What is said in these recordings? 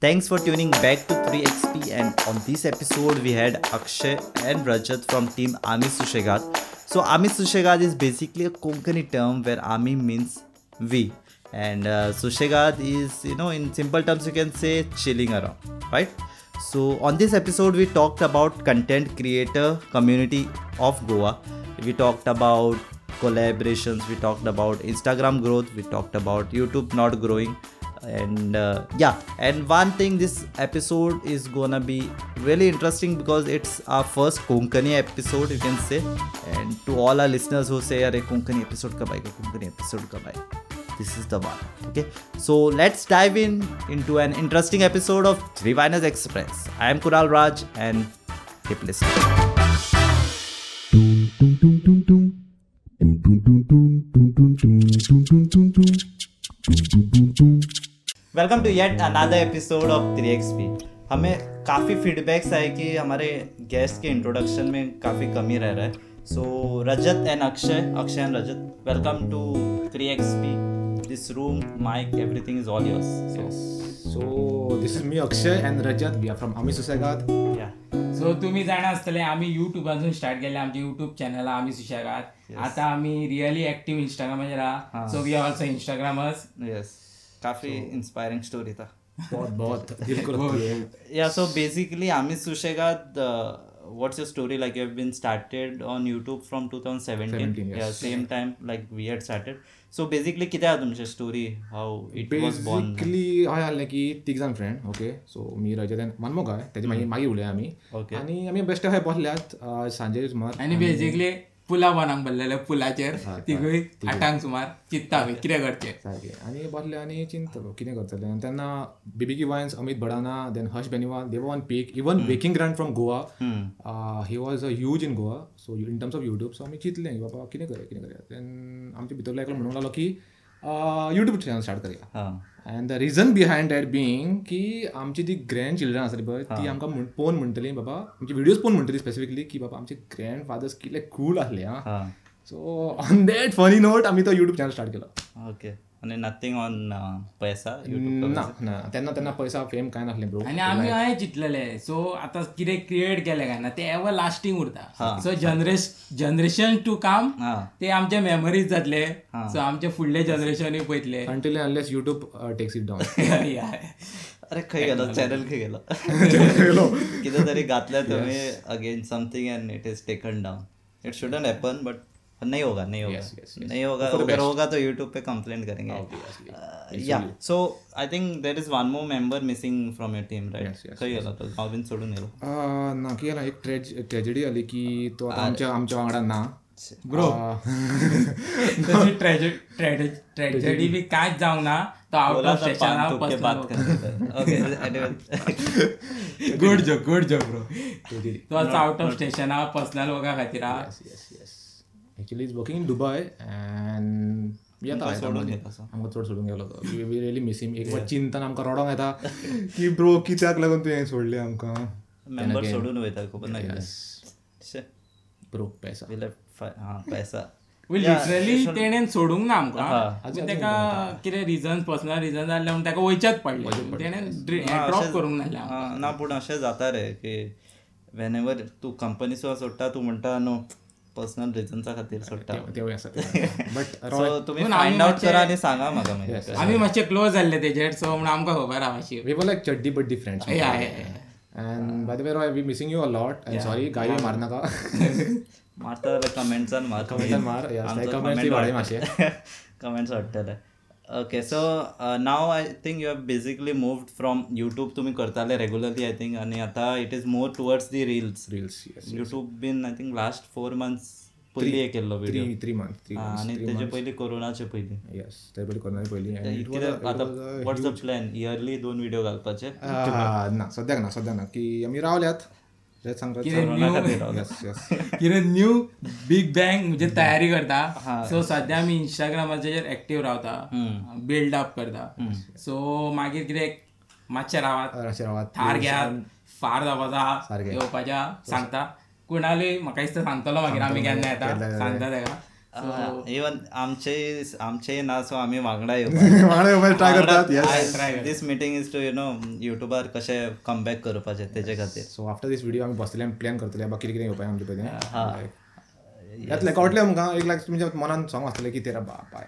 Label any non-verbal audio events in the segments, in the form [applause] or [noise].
Thanks for tuning back to 3XP and on this episode we had Akshay and Rajat from team Ami Sushegat. So Ami Sushegat is basically a Konkani term where Ami means we and uh, Sushegat is you know in simple terms you can say chilling around right. So on this episode we talked about content creator community of Goa. We talked about collaborations, we talked about Instagram growth, we talked about YouTube not growing and uh, yeah and one thing this episode is gonna be really interesting because it's our first konkani episode you can say and to all our listeners who say are konkani episode kab aayega konkani episode kab this is the one okay so let's dive in into an interesting episode of Rewiners Express I am Kunal Raj and keep listening welcome to yet another episode of 3XP हमें काफ़ी feedbacks आए कि हमारे guest के introduction में काफ़ी कमी रह रहा है। So Rajat and Akshay Akshay and Rajat welcome to 3XP this room mic everything is all yours so So this is me Akshay and Rajat. We are from Ami so तुम्ही जाणा आसतले आम्ही युट्यूबासून स्टार्ट केले आमचे YouTube channel आम्ही सुशेगात आता आम्ही really active इंस्टाग्रामाचेर आहा so we are also instagrammers yes coffee inspiring story था। बहुत बहुत या सो बेसिकली आम्ही Susegad what's your story like you have been started on YouTube from two thousand seventeen yeah same time like we had started so basically किती आहे तुमची story how it was born basically हाय आले की तिग जण friend okay so मी रजा then मनमोग आहे त्याची माझी मागी उलया आम्ही। आणि आम्ही बेस्ट आहे बसल्यात सांजेज मार आणि बेसिकली पुला बनाक भरलेले पुलाचेर तिगूय आठांक सुमार चित्ता आमी कितें करचें सारकें आनी बसले आनी चिंतलो कितें करतलें? आनी तेन्ना बीबीकी Vines Amit Bhadana then Harsh Beniwal they one peak even baking grand from Goa he was a huge in Goa so in terms of YouTube so आमी चिंतलें की बाबा कितें करूया कितें करूया देन आमच्या भितरलो एकलो म्हणूंक लागलो की युट्यूब चॅनल स्टार्ट करूया. हां. And the reason behind that being की आमची ती ग्रँड चिल्ड्रन आसली पळय ती आमकां पळोवन म्हणटली बाबा आमची व्हिडियोज पळोवन म्हणटली स्पेसिफिकली की बाबा आमचे ग्रँड फादर्स कितले कूल आसले आं हां. So on that funny note आमी तो युट्यूब चॅनल स्टार्ट केलो. ओके आणि नथिंग ऑन पैसा ना ना. तेन्ना तेन्ना पैसा फेम कांय नासलें ब्रो आणि आम्ही हांवें चिंतलेले सो आता कितें क्रिएट केलें काय ना ते एवर लास्टिंग उरता. सो जनरेश जनरेशन टू काम हां. ते आमचे मेमरीज जातले. सो आमचे फुडले जनरेशनूय पळयतले until unless YouTube takes it down अरे खंय गेलो चॅनल खंय गेलो? [laughs] [laughs] कितें तरी घातल्या तुम्ही again something and it is taken down it shouldn't happen but नहीं होगा नहीं होगा नहीं होगा अगर होगा तो यूट्यूब पे कंप्लेंट करेंगे। Yeah so I think there is one more member missing from your team right खंय गेलो तो हांव बीन सोडून गेलो ना की जालां एक ट्रेज ट्रेजेडी जाली की तो आमच्या आमच्या वांगडा ना. ब्रो [laughs] तशी ट्रॅजेडी बी कांयच जावंक ना तो out of okay good joke good joke bro तो. आतां आउट ऑफ स्टेशनार पर्सनल वर्का खातीर actually is working in Dubai and येता सोडून. आमकां चड सोडून गेलो तो वी रियली मिस हिम एक चिंतन आमकां रडोंक येता. [laughs] की ब्रो कित्याक लागून तुवें सोडलें आमकां? मेंबर सोडून वयता खबर ना ब्रो पैसा. हां पैसा. लिटरली तेणेन सोडूंक ना आमकां. पूण तेका कितें रिजन पर्सनल रिजन जाल्ले म्हणून तेका वयचेच पडले. तेणेन ड्रॉप करूंक नासलें हा, ना पूण अशें जाता रे की वेन एवर तूं कंपनी सुद्दां सोडटा तूं म्हणटा न्हू पर्सनल रिजन्सा खातीर सोडटा. आसा बट सो तुमी फायंड आउट करा आनी सांगा म्हाका मागीर आमी मातशे क्लोज जाल्ले तेजेर सो म्हणून आमकां खबर आहा मातशी we were like chaddi buddy friends. And by the way Roy we missing you a lot and sorry guys मार नाका. [laughs] मारता जाल्यार कमेंट्सान मार. Comment मार, बी वाडय मातशे. Comments वाडटले okay so now I think you have basically moved from YouTube तुमी करताले रेगुलरली आय थिंक आनी आतां it is more towards the reels reels YouTube bin I think last four months पयली एक केल्लो व्हिडिओ थ्री मंथ आनी तेजे पयलीं कोरोनाचे पयलीं येस ते पयलीं कोरोना पयलीं आतां वॉट्स प्लॅन इयरली दोन व्हिडिओ घालपाचे. ना सद्याक ना सद्याक ना की आमी रावल्यात न्यू [laughs] बीग बँग म्हणजे तयारी करता. सो सध्या आमी इंस्टाग्रामाचेर एक्टिव्ह रावता बिल्ड अप करता. सो मागीर कितें? मातशें रावात. थार घेयात फार जावपाचा. येवपाच्या सांगता. कुणालय म्हाका दिसता सांगतलो मागीर आमी केन्ना येता. सांगता तेका इवन आमचे आमचे ना सो आम्ही वांगडा [laughs] वांगडा ट्राय करतात this meeting is to you know युट्यूबार कशें कमबॅक करपाचें तेजे खातीर. सो आफ्टर दीस व्हिडिओ आमी बसलेले प्लॅन करतले बाकी कितें येवपाय आमचे पळय येतले कळटले आमकां एक लायक तुमच्या मनान सॉंग आसतलें की तेरा बापाय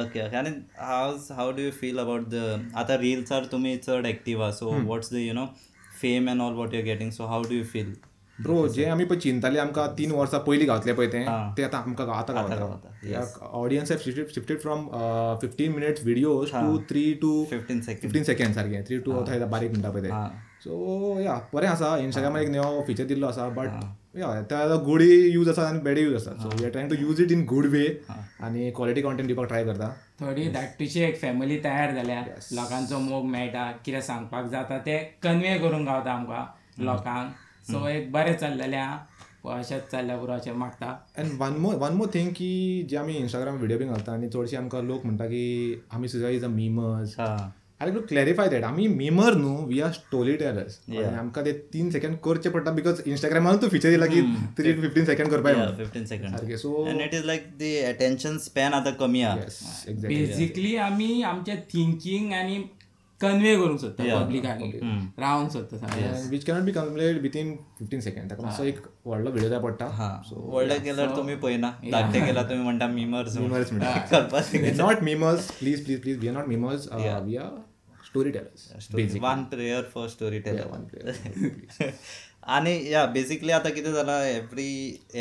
ओके ओके आनी how how do you feel about the आतां रिल्सार तुमी चड एक्टीव आहा so what's the you know fame and all what you getting so how do you feel bro जे आमी पळय चिंताले आमकां तीन वर्सां पयलीं गावतले पळय ते. ते आतां आमकां आतां गावता audience have shifted from fifteen minutes videos to three to fifteen second fifteen second सारखे. थ्री टू थंय बारीक म्हणटा पळय ते. सो या बरें आसा. इंस्टाग्रामार एक नवो फीचर दिल्लो आसा बट या त्या गुडी यूज आसा आनी बॅड यूज आसा. So we are trying to use it in good way आनी क्वॉलिटी कॉन्टेंट दिवपाक ट्राय करता. थोडी धाकटीशी एक फॅमिली तयार जाल्या. लोकांचो मोग मेळटा कितें सांगपाक जाता ते कन्वे करूंक गावता आमकां लोकांक. सो एक बरें चल्लेलें आहा अशेंच चल्ल्या पुरो अशें मागता. And one more one more thing की जे आमी इंस्टाग्राम व्हिडिओ बी घालता आनी चडशे आमकां लोक म्हणटा की आमी सुद्दां is a memers I to clarify that आमी मिमर न्हू वी आर स्टोरी टेलर्स आमकां ते तीन सेकंड करचे पडटा बिकॉज इंस्टाग्रामान तू फीचर दिला की थ्री फिफ्टीन सेकंड करपाक फिफ्टीन सेकंड सारकें so it is like the attention span आतां कमी आहा. बेसिकली आमी आमचें थिंकींग आनी कन्वे करूंक सोदता पब्लिकाक रावंक सोदता which cannot be complete within fifteen second ताका मातसो एक व्हडलो व्हिडिओ जाय पडटा हा. व्हडले गेल्यार तुमी पळयना धाकटे गेल्यार तुमी म्हणटा मिमर्स मिमर्स म्हणटा not memers please please please we are not memers we are storytellers one prayer for storyteller आणि या बेसिकली आता कितें जाला every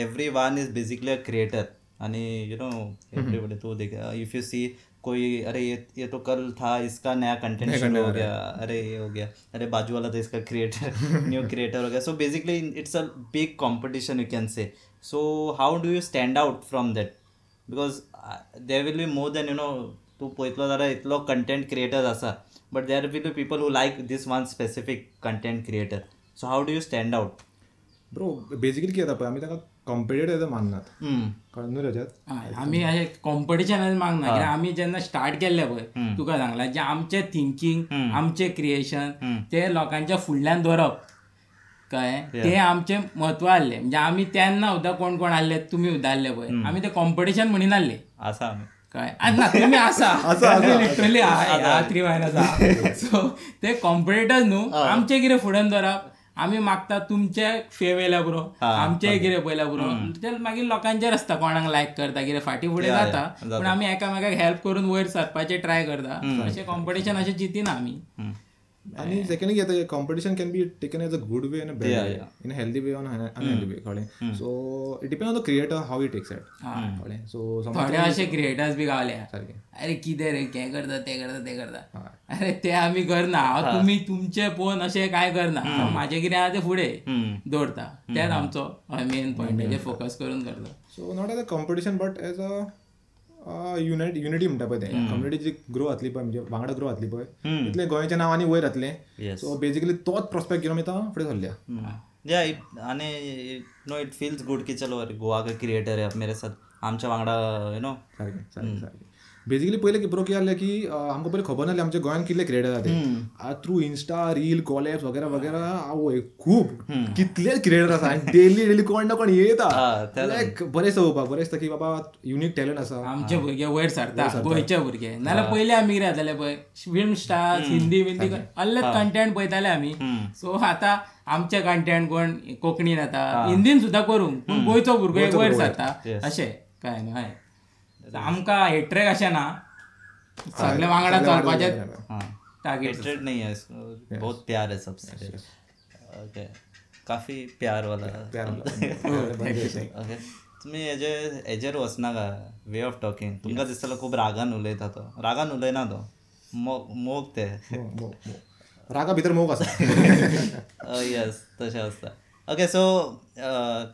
everyone is basically a creator आणि यू नो एवरीबडी तू देख इफ यू सी कोई अरे ये ये तो कल था इसका नया कंटेंट शुरू हो गया। अरे ये हो गया। अरे बाजू वाला तो इसका क्रिएटर न्यू क्रिएटर हो गया। So basically it's a big competition you can say so how do you stand out from that because there will be more than you know तू पळयतलो जाल्यार इतलो कंटेंट क्रिएटर आसा but there will be people who like this one specific content creator so how do you stand out bro basically कितें जाता पळय आमी ताका competitor माननात कळ्ळें न्हू रजत हय, आमी अशें कॉम्पिटिशनच मागना कित्याक आमी जेन्ना स्टार्ट केल्ले पळय तुका सांगला जे आमचें थिंकींग आमचें क्रिएशन ते लोकांच्या फुडल्यान दवरप कळ्ळें ते आमचें म्हत्व आसलें म्हणजे आमी तेन्ना सुद्दां कोण कोण आसले तुमी आसले पळय आमी ते कॉम्पिटिशन म्हणीन आसले आसा कळ्ळें आनी ना तुमी आसा. लिटरली आहा थ्री मायनस आहा सो ते कॉम्पिटिटर्स न्हू आमचें कितें फुडें धरप. आमी मागता तुमचे फेम येयल्या पुरो आमचें कितें पयल्या पुरो ते मागीर लोकांचेर आसता कोणाक लायक करता कितें फाटीं फुडें जाता. पूण आमी एकामेकाक हेल्प करून वयर सरपाचें ट्राय करता. अशें कॉम्पिटिशन अशें चिंतिना आमी आणि सेकंड कितें competition can be taken as a good way in a bad way in a healthy way on unhealthy way कळ्ळें so it depend on the creator how it takes it कळ्ळें so थोडे अशे creators बी गावले. सारकें अरे कितें रे हें करता तें करता तें करता. अरे ते आमी करना हांव तुमी तुमचे पळोवन अशें काय करना म्हाजें कितें आहा? तें फुडें दवरता तेच आमचो मेन पॉयंट फोकस करून करता. So not as a competition but as a unit unity म्हणटा पळय तें. कम्युनिटी जी ग्रो जातली पळय म्हणजे वांगडा ग्रो जातली पळय तितलें गोंयचें नांव आनी वयर जातलें सो बेसिकली तोच प्रॉस्पेक्ट घेवन आतां फुडें सरल्या या इट आनी नो इट फील्स गुड की चलो अरे गोवा का क्रिएटर मेरे साथ आमच्या वांगडा यू नो सारकें सारकें सारकें बेसिकली पयलें की बरो कितें जालें की आमकां पयलीं खबर नासलें आमच्या गोंयान कितले क्रिएटर जाता ते थ्रू इन्स्टा रील कॉलेब्स वगैरे वगैरे आवय खूब कितलेच क्रिएटर आसा आनी डेली डेली कोण ना कोण येता लायक बरें दिसता पळोवपाक बरें दिसता की बाबा युनीक टॅलंट आसा आमचे भुरगे वयर सरता गोंयचे भुरगे. नाल्यार पयलीं आमी कितें जाताले पळय. फिल्म स्टार्स हिंदी बिंदी असलेच कंटेंट पळयताले आमी सो आतां आमचे कंटेंट कोण? कोंकणीन येता हिंदीन सुद्दां करूंक पूण गोंयचो भुरगो वयर सरता. अशें. काय न्हू हय. आमकां हेट्रेक अशें ना? सगळे वांगडा चलपाचे टार्गेट नहीं है इसको बहुत प्यार है सबसे. ओके काफी प्यार वाला. ओके [laughs] तुम्ही हेजे हेजेर वचनाका वे ऑफ टॉकिंग तुमकां दिसतलो खूब रागान उलयता तो. रागान उलयना तो. मोग मोग ते. रागा भितर मोग आसा यस तशें आसता ओके सो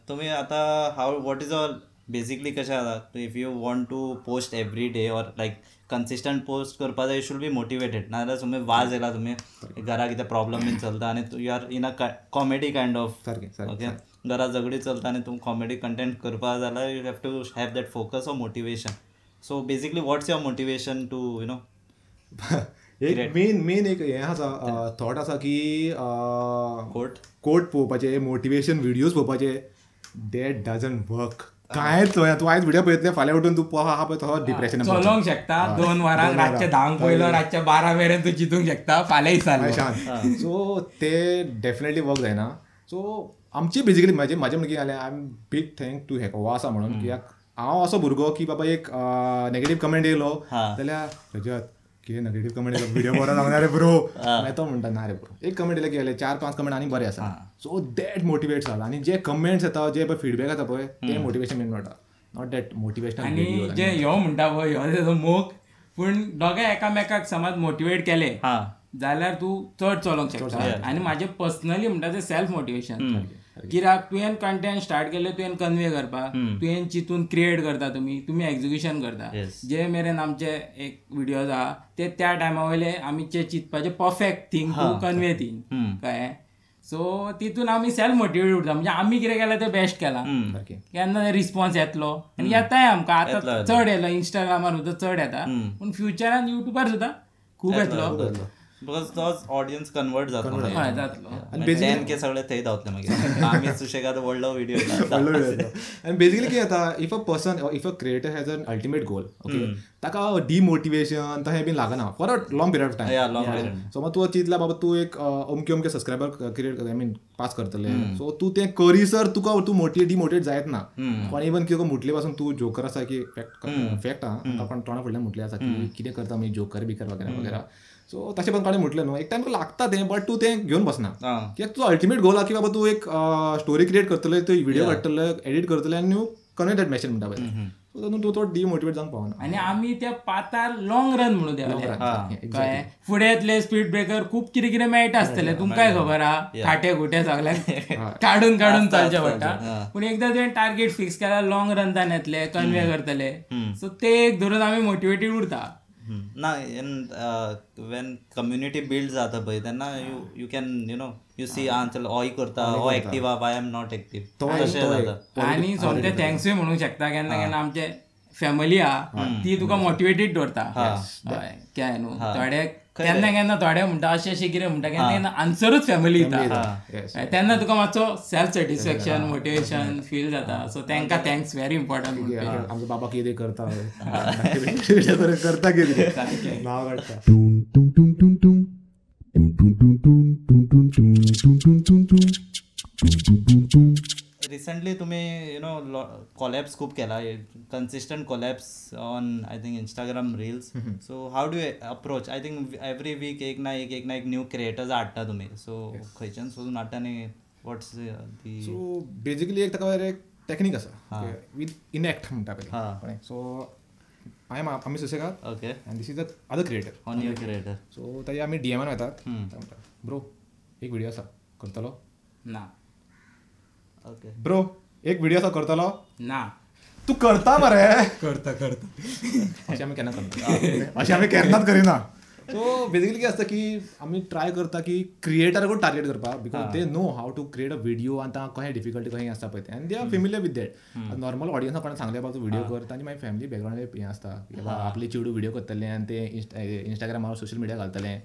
तुमी आतां how what is all basically कशें आसा if you want to post every day or like consistent post करपा जाय यू शूड बी मोटिवेटेड नाजाल्यार तुमी वाज येयला तुमी घरा कितें प्रॉब्लम बीन चलता आनी you are in a comedy kind of okay घरा झगडी चलता आनी तूं कॉमेडी कंटेंट करपा जाल्यार you have to have that focus of motivation so basically what's your motivation to you know एक मेन मेन एक हें आसा थॉट आसा की कोट कोट पळोवपाचे मोटिवेशन व्हिडियोज पळोवपाचे दॅट डजंट वर्क कांयच चोया तूं आयज व्हिडिओ पळयतले फाल्यां उठून तू पहा हा पळय तो डिप्रेशन चलोंक शकता दोन वरांक रातचे धांक पयलो रातचे बारा मेरेन तू चितूंक शकता फाल्यां दिसालो सो ते डेफिनेटली वर्क जायना सो आमची बेजिकली म्हाजे म्हाजे म्हणून कितें जालें I am big thank to हेको आसा म्हणून कित्याक हांव असो भुरगो की बाबा एक नेगेटीव कमेंट येयलो हा. जाल्यार रजत कितें नेगेटीव कमेंट येयलो व्हिडिओ बरो जावना रे ब्रो मागीर तो म्हणटा ना रे ब्रो एक कमेंट येयले की जालें चार पांच कमेंट आनी बरे आसा सो दॅट मोटिवेट्स जाला आनी जे कमेंट्स येता जे पळय फीडबॅक येता पळय ते मोटिवेशन मेन मेळटा नॉट दॅट मोटिवेशनल आनी जे ह्यो म्हणटा पळय ह्यो तेजो मोग पूण दोगांय एकामेकाक समज मोटिवेट केले हा. जाल्यार तूं चड चलोंक शकता. आनी म्हाजें पर्सनली म्हणटा तें सेल्फ मोटिवेशन कित्याक तुवें कंटेंट स्टार्ट केलें तुवें कन्वे करपाक तुवें चिंतून क्रिएट करता तुमी तुमी एक्झिक्युशन करता. जे मेरेन आमचे एक व्हिडिओज आहा ते त्या टायमा वयले आमचे चिंतपाचे perfect thing to convey thing कळ्ळें सो तितून आमी सेल्फ मोटिवेट उरता म्हणजे आमी कितें केलें तें बेस्ट केलां. केन्ना रिस्पॉन्स येतलो. आनी येताय आमकां. आतां चड येयलो इंस्टाग्रामार सुद्दां चड येता पूण फ्युचरान युट्यूबार सुद्दां खूब येतलो. बिकॉज तोच ऑडियन्स कन्वर्ट हय जातलो टेन के सगळे थंय धावतले मागीर आमी सुशेगाद व्हडलो व्हिडिओ आनी बेजिकली कितें जाता. If a person if a creator has an ultimate goal okay ताका डिमोटिवेशन तहें बीन लागना for a long period of time. So मग तूं चिंतला बाबा तूं एक अमके अमके subscriber create I mean pass करतले सो तूं तें करीसर तुका तूं मोटिवेट डिमोटिवेट जायत ना पण इवन कितें मुटले पासून तूं जोकर आसा की फॅक्ट फॅक्ट आहा पण तोंडा फुडल्यान मुटलें आसा की कितें करता आमी जोकर बिकर वगैरे वगैरे सो तशें पण कोणें म्हटलें न्हू एक टायम लागता तें बट तूं तें घेवन बसना कित्याक तुजो अल्टिमेट गोल आहा की बाबा तूं एक [laughs] [laughs] स्टोरी क्रिएट करतले तूं व्हिडिओ काडटले एडिट करतले आनी यू कन्वे दॅट मॅसेज म्हणटा पळय तूं तो डिमोटिवेट जावंक पावना आनी आमी त्या पातार लॉंग रन म्हणून देवले कळ्ळें फुडें येतले स्पीड ब्रेकर खूब कितें कितें मेळटा आसतलें तुमकांय खबर आहा खाटे खुटे सगळ्यांक काडून काडून चलचें पडटा पूण एकदां तुवें टार्गेट फिक्स केल्यार लॉंग रनतान येतले कन्वे करतले. सो ते एक धरून आमी मोटिवेटेड उरता. ना वेन कम्युनिटी बिल्ड जाता पळय तेन्ना you you can you know you see आ चल होय करता हो एक्टीव आहा वाय एम नॉट एक्टीव तशें जाता आनी सोमते थँक्सूय म्हणूंक शकता केन्ना केन्ना आमचे फॅमिली आहा ती तुका मोटिवेटेड दवरता हय न्हू थोडे केन्ना केन्ना थोडे म्हणटा अशें अशें कितें म्हणटा केन्ना केन्ना आन्सरूच फॅमिली दिता तेन्ना तुका मातसो सेल्फ सॅटिस्फॅक्शन मोटिवेशन फील जाता सो तांकां थँक्स व्हेरी इम्पॉर्टंट आमचो बाबा कितें करता करता कितें नांव काडटा रिसंटली तुम्ही यु नो कॉलॅप्स खूप केला. Consistent collabs on I think Instagram reels so how do approach I think every week एक ना एक एक ना एक न्यू क्रिएटर्स हाडटा तुमी सो खंयच्यान सोदून हाडटा न्ही वॉट्स दी सो बेजिकली एक ताका एक टॅक्नीक आसा वीथ इनॅक्ट म्हणटा पयली सो आय एम आमी Susegad okay this is a other creator on your creator so ताजे आमी डीएमान वेतात ब्रो एक व्हिडिओ आसा करतलो. ना. ओके ब्रो एक व्हिडिओ आसा करतलो ना. तू करता मरे करता करता. अशें आमी केन्ना करना अशें आमी केन्नाच करिना सो बेजिकली कितें आसता की आमी ट्राय करता की क्रिएटराकूच टार्गेट करपाक because they know how to create a video आनी तांकां कशें डिफिकल्टी कशें आसता पळय आनी they are familiar with that normal ऑडियन्साक कोणें सांगलें बाबा तू व्हिडिओ कर तांची मागीर फॅमिली बॅकग्राउंड हें आसता की बाबा आपले चेडूं व्हिडिओ करतले आनी ते इंस्टाग्रामार सोशल मिडिया घालतले.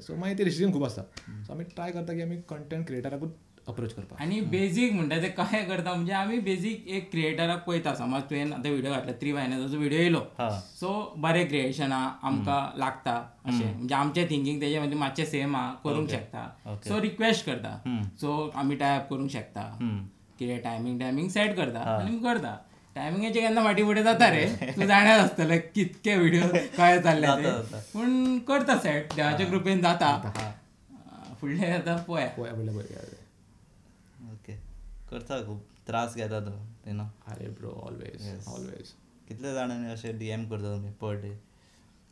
सो मागीर ते रिस्ट्रिक्शन खूब आसता सो आमी ट्राय करता की आमी कंटेंट क्रिएटराकूच अप्रोच करपाक आनी बेजीक म्हणटा ते कशें करता म्हणजे आमी बेजीक एक क्रिएटराक पळयता. समज तुवें आतां व्हिडिओ घातला थ्री मायनसाचो व्हिडिओ येयलो सो बरें क्रिएशन आमकां लागता अशें म्हणजे आमचें थिंकींग तेजे म्हणजे मातशें सेम आहा करूंक शकता. सो रिक्वेस्ट करता. सो आमी टायप करूंक शकता. कितें टायमींग टायमींग सेट करता. आनी करता. टायमिंगाचे केन्ना फाटी फुडें जाता रे. [laughs] तूं जाण्यार आसतलें कितके व्हिडिओ कळ्ळे चालले ते. पूण करता सेट देवाच्या कृपेन जाता. फुडलें आतां पळया पळय पळय पळय करता खूप त्रास घेता तो यू नो अरे ब्रो ऑलवेज ऑलवेज कितले जाणांनी अशे डीएम करता तुम्ही पर डे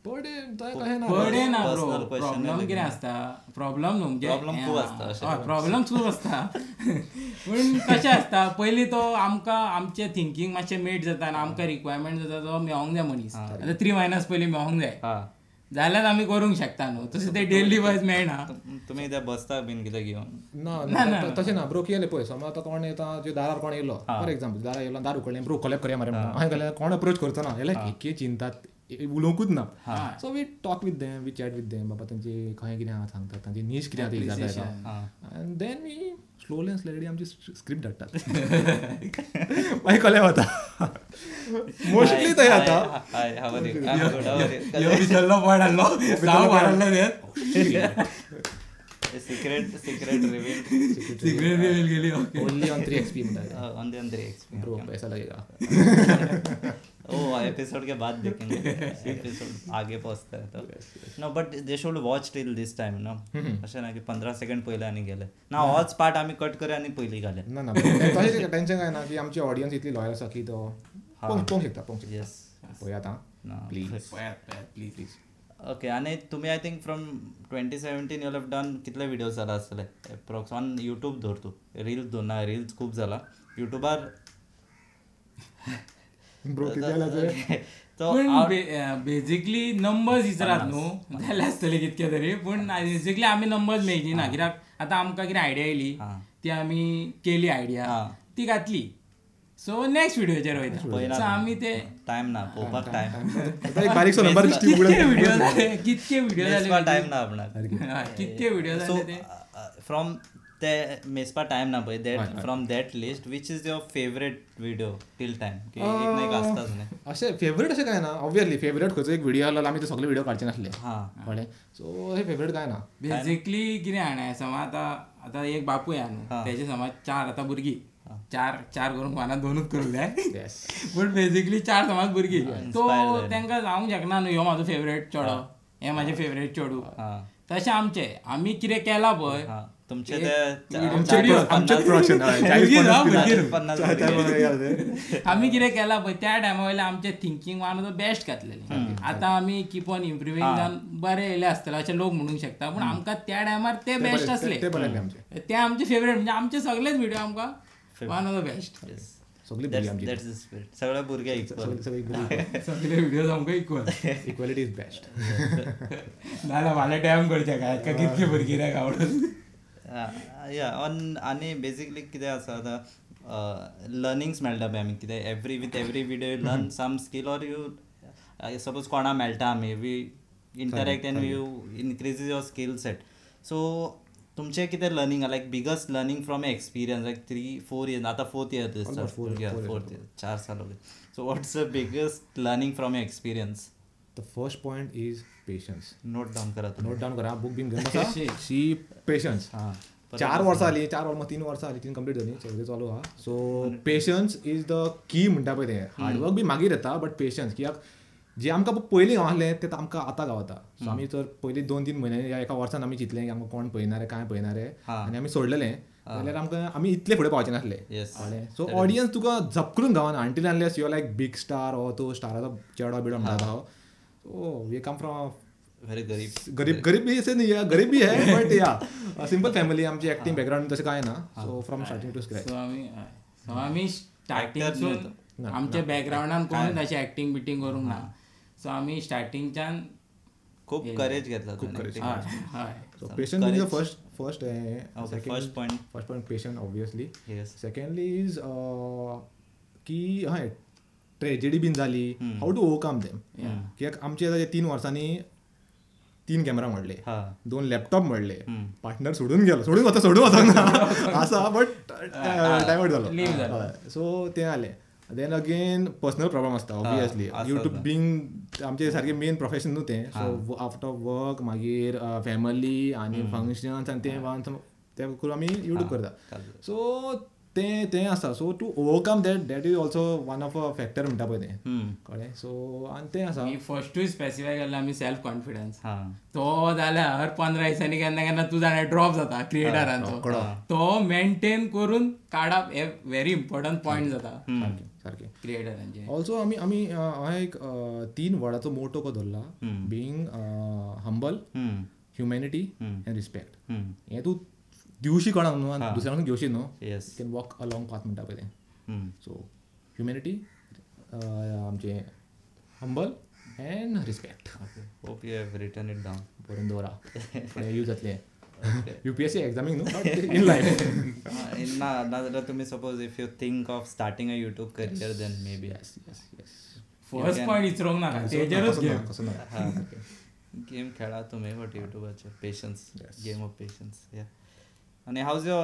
पर डे ना बडे ना ब्रो प्रॉब्लेम कितें आसता प्रॉब्लेम न्हू म्हणजे खूब आसता अशें. प्रॉब्लेम खूब आसता पूण कशें आसता पयलीं तो आमकां आमचें थिंकींग मातशें मेट जाता आनी आमकां रिक्वायरमेंट जाता तो मेळोंक जाय मनीस. आतां थ्री मायनस पयलीं मेळोंक जाय. हा. जाल्यार आमी करूंक शकता न्हू. तशें ते डेली वायज मेळना. तुम्ही ते बसता बीन कितें घेवन ना ना त- तशें ना ब्रो कितें पळय. समज आतां कोण येता जे दारार कोण येयलो फॉर एक्झाम्पल दारार येयलो दार उकडलें ब्रो कलेक्ट करया मरे म्हणून. हांवें गेल्यार कोण अप्रोच करचो ना जाल्यार एके चिंतात उलोवंकूच ना. So we talk with them we chat with them बाबा तांचे खंय कितें सांगतात तांची नीश कितें आहा ती विचारता आनी then we slowly and steadily आमची स्क्रिप्ट धाडटात मागीर कळ्ळें वता मोस्टली थंय जाता secret secret reveal secret reveal गेली okay only on three XP म्हणटा on the other experience bro पैसा लगेगा ओ एपिसोड के बाद देखेंगे। [laughs] एपिसोड आगे पहुंचता है तो। No but they should watch till this time no अशें ना की पंदरा सेकंड पयले आनी गेले ना होच पार्ट आमी कट करे आनी पयलीं घाले। ना ना तशें टेन्शन काय ना की आमची ऑडियन्स इतली लॉयल आसा की तो पोंग पोंग शकता पोंग येस पळय आतां ना प्लीज प्लीज प्लीज ओके आनी तुमी I think from twenty seventeen you have done कितले विडियोज जाला आसतले एप्रॉक्स ऑन यूट्यूब धर तूं. रील्स दोन ना रील्स खूब जाला युट्यूबार ते बेजिकली नंबर्स विचारात न्हू जाले आसतले कितके तरी पूण बेजिकली आमी नंबर्स मेळची ना. कित्याक आतां आमकां कितें आयडिया येयली ती आमी केली आयडिया. ती घातली. सो नेक्स्ट व्हिडिओचेर वयता सो आमी ते टायम ना पळोवपाक टायम बारीकसो नंबर दिसती कितके व्हिडिओ जाले कितके व्हिडिओ जाले टायम ना आपणाक कितके व्हिडिओ सो जाले ते? फ्रॉम ते मेसपा टायम ना पळय that from that list which is your favourite video till time की एक आसताच न्ही. अशें फेवरेट अशें काय ना? ऑब्वियसली फेवरेट खंयचो एक व्हिडिओ आसलो आमी ते सगळे व्हिडिओ काडचे नासले. हां. कळ्ळें सो हे फेवरेट काय ना? बेजिकली कितें हाणें समज आतां आतां एक बापूय आहा न्हू तेजे समज चार आतां भुरगीं चार चार करून कोणा दोनूच करूंक येस पूण बेजिकली चार समज भुरगीं तो inspired जाले. तांकां जावंक शकना न्हू ह्यो म्हाजो फेवरेट चेडो. हें. म्हाजें फेवरेट चेडू. हां. तशें आमचें. आमी कितें केलां पळय हां. तुमचे ते आमचेच आमचेच प्रोडक्शन भुरगीं ना, भुरगीं न्हू. पन्नास आमी कितें केलां पळय त्या टायमा वयलें आमचें thinking one of the best घातलेलें आतां आमी कीप ऑन इम्प्रुवींग जावन बरें येयले आसतले अशें लोक म्हणूंक शकता पूण आमकां त्या टायमार ते बेस्ट आसले ते आमचे. फेवरेट म्हणजे आमचे सगळेच व्हिडिओ आमकां वन ऑफ द बेस्ट सगळी भुरगीं [laughs] सगळे व्हिडिओ आमकां इक्वल इक्वॅलिटी इज बेस्ट नाल्यार फाल्यां टायम करचे काय? कितके भुरगीं आवडत या ऑन आनी बेसिकली कितें आसा आतां लर्निंग्स मेळटा पळय आमी कितें every with every video learn some skill or you suppose कोणा मेळटा आमी we interact and you increases your skill set so तुमचें कितें learning like biggest learning from experience like three four years आतां फोर्थ इयर फोर्थ इयर चार साल so what's the biggest learning from experience the first point is patience note down करा note down करा. Book बीन घेवन बसा. शी patience हां. चार वर्सां जाली चार वर्सां तीन वर्सां जाली तीन कंप्लीट जाली सगळें चालू आहा so patience is the key म्हणटा पळय तें हार्डवर्क बी मागीर येता बट पेशन्स कित्याक जे आमकां पयलीं गावलें तें आमकां आतां गावता सो आमी जर पयलीं दोन तीन म्हयने या एका वर्सान आमी चिंतलें की आमकां कोण पळयनारे काय पळयनारे आनी आमी सोडलेलें. जाल्यार आमकां आमी इतले फुडें पावचे नासले. सो ऑडियन्स तुका झपकरून गावना until unless your like big star हो तो स्टाराचो चेडो बिडो म्हणटा so we come from very गरीब. गरीब गरीब भी ऐसे नहीं है गरीब भी है बट या सिंपल फॅमिली आमची ऍक्टिंग बॅकग्राऊंड तसं काय ना so from starting to scratch so आमी सो आमी स्टार्टिंगसून आमच्या बॅकग्राऊंडान कोण अशी ऍक्टिंग बिटिंग करूंक ना? सो आमी स्टार्टिंगच्यान खूप करेज घेतला हय हय so patient is the first first first point. First point patient obviously yes secondly is की हय ट्रेजेडी बीन जाली हाऊ टू ओवरकम देम कित्याक आमचे आतां तीन वर्सांनी तीन कॅमेरा मोडले. दोन लॅपटॉप मोडले. पार्टनर सोडून गेलो. सोडून वता सोडून वता ना. आसा बट डायवर्ट जालो सो ते जालें देन अगेन पर्सनल प्रॉब्लम आसता ऑब्वियसली आसता युट्यूब बींग आमचे सारके मेन प्रोफेशन न्हू तें सो आफ्टर वर्क मागीर फॅमिली आनी फंक्शन्स आनी तें ते करून आमी युट्यूब करता. सो तें तें आसा so to overcome that that is also one of a factor म्हणटा पळय तें हम्म. कळ्ळें सो आनी तें आसा मी फर्स्टूय स्पेसिफाय केल्लो आमी सेल्फ कॉन्फिडन्स हा. तो जाल्यार पंदरा दिसांनी केन्ना केन्ना तू जाल्यार ड्रॉप जाता क्रिएटरांचो तो मेंटेन करून काडप हे व्हेरी इम्पॉर्टंट पॉयंट जाता. सारकें सारकें क्रिएटरांचे ऑल्सो आमी आमी हांवें एक तीन वर्डाचो मोटो को धरला. Being humble humanity and respect hmm. हें तूं दिवशी कोणाक न्हू आनी दुसऱ्यांक घेवशी न्हू yes can walk along path म्हणटा पळय. तें हम्म सो ह्युमॅनिटी आमचें humble and respect hope you have return it down बरोवन दवरा. फुडें यूज जातलें. यू पी एस सी एग्जामीक न्हू? इन लायफ [laughs] ना नाजाल्यार तुमी suppose if you think of starting a YouTube career then maybe yes yes yes first point विचारूंक नाका. तेजेरूच घेव कसं ना गेम [laughs] खेळा तुम्ही बट युट्यूबाचे पेशन्स गेम ऑफ पेशन्स या आणि हाऊज यो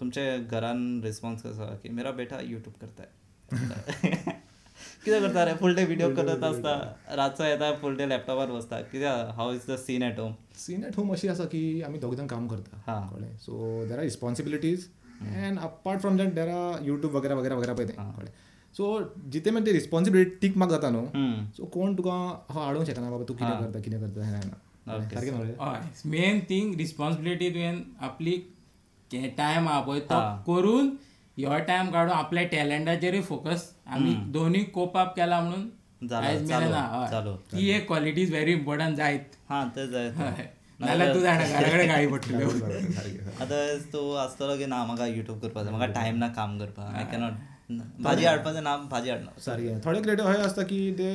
तुमचे घरान रिस्पॉन्स कसो? की मेरा बेटा युट्यूब करताय कितें करता रे फूल डे व्हिडिओ करत आसता रातचो येता फूल डे लॅपटॉपार बसता. कित्याक how is the scene at home scene at home अशी आसा की आमी दोग जाण काम हा. करता कळ्ळें so there are responsibilities and apart from that there are YouTube वगैरे वगैरे वगैरे पळय तें कळ्ळें सो जिथे मागीर ती रिस्पॉन्सिबिलिटी टीक मार्क जाता न्हू सो कोण तुका हो हाडूंक शकना बाबा तूं कितें करता कितें करता हें सारकें? हय मेन थिंग रिस्पॉन्सिबिलिटी तुवें आपली टायम आहा पळय तो करून ह्यो टायम काडून आपल्या टॅलंटाचेरूय फोकस आमी दोनूय कोप अप केला म्हणून. आयज मेरेन ना चालू. हय. ती एक क्वालिटी इज व्हेरी इम्पॉर्टंट जायत. हां ते जाय नाल्यार तूं जाणा घरा कडेन गाळी पडटल्यो [laughs] आतां तूं आसतलो की ना म्हाका युट्यूब करपाक जाय म्हाका टायम ना काम करपाक आय कॅनॉट भाजी हाडपाचें ना भाजी हाडना सारकें थोडे क्रिएटिव अशें आसता की ते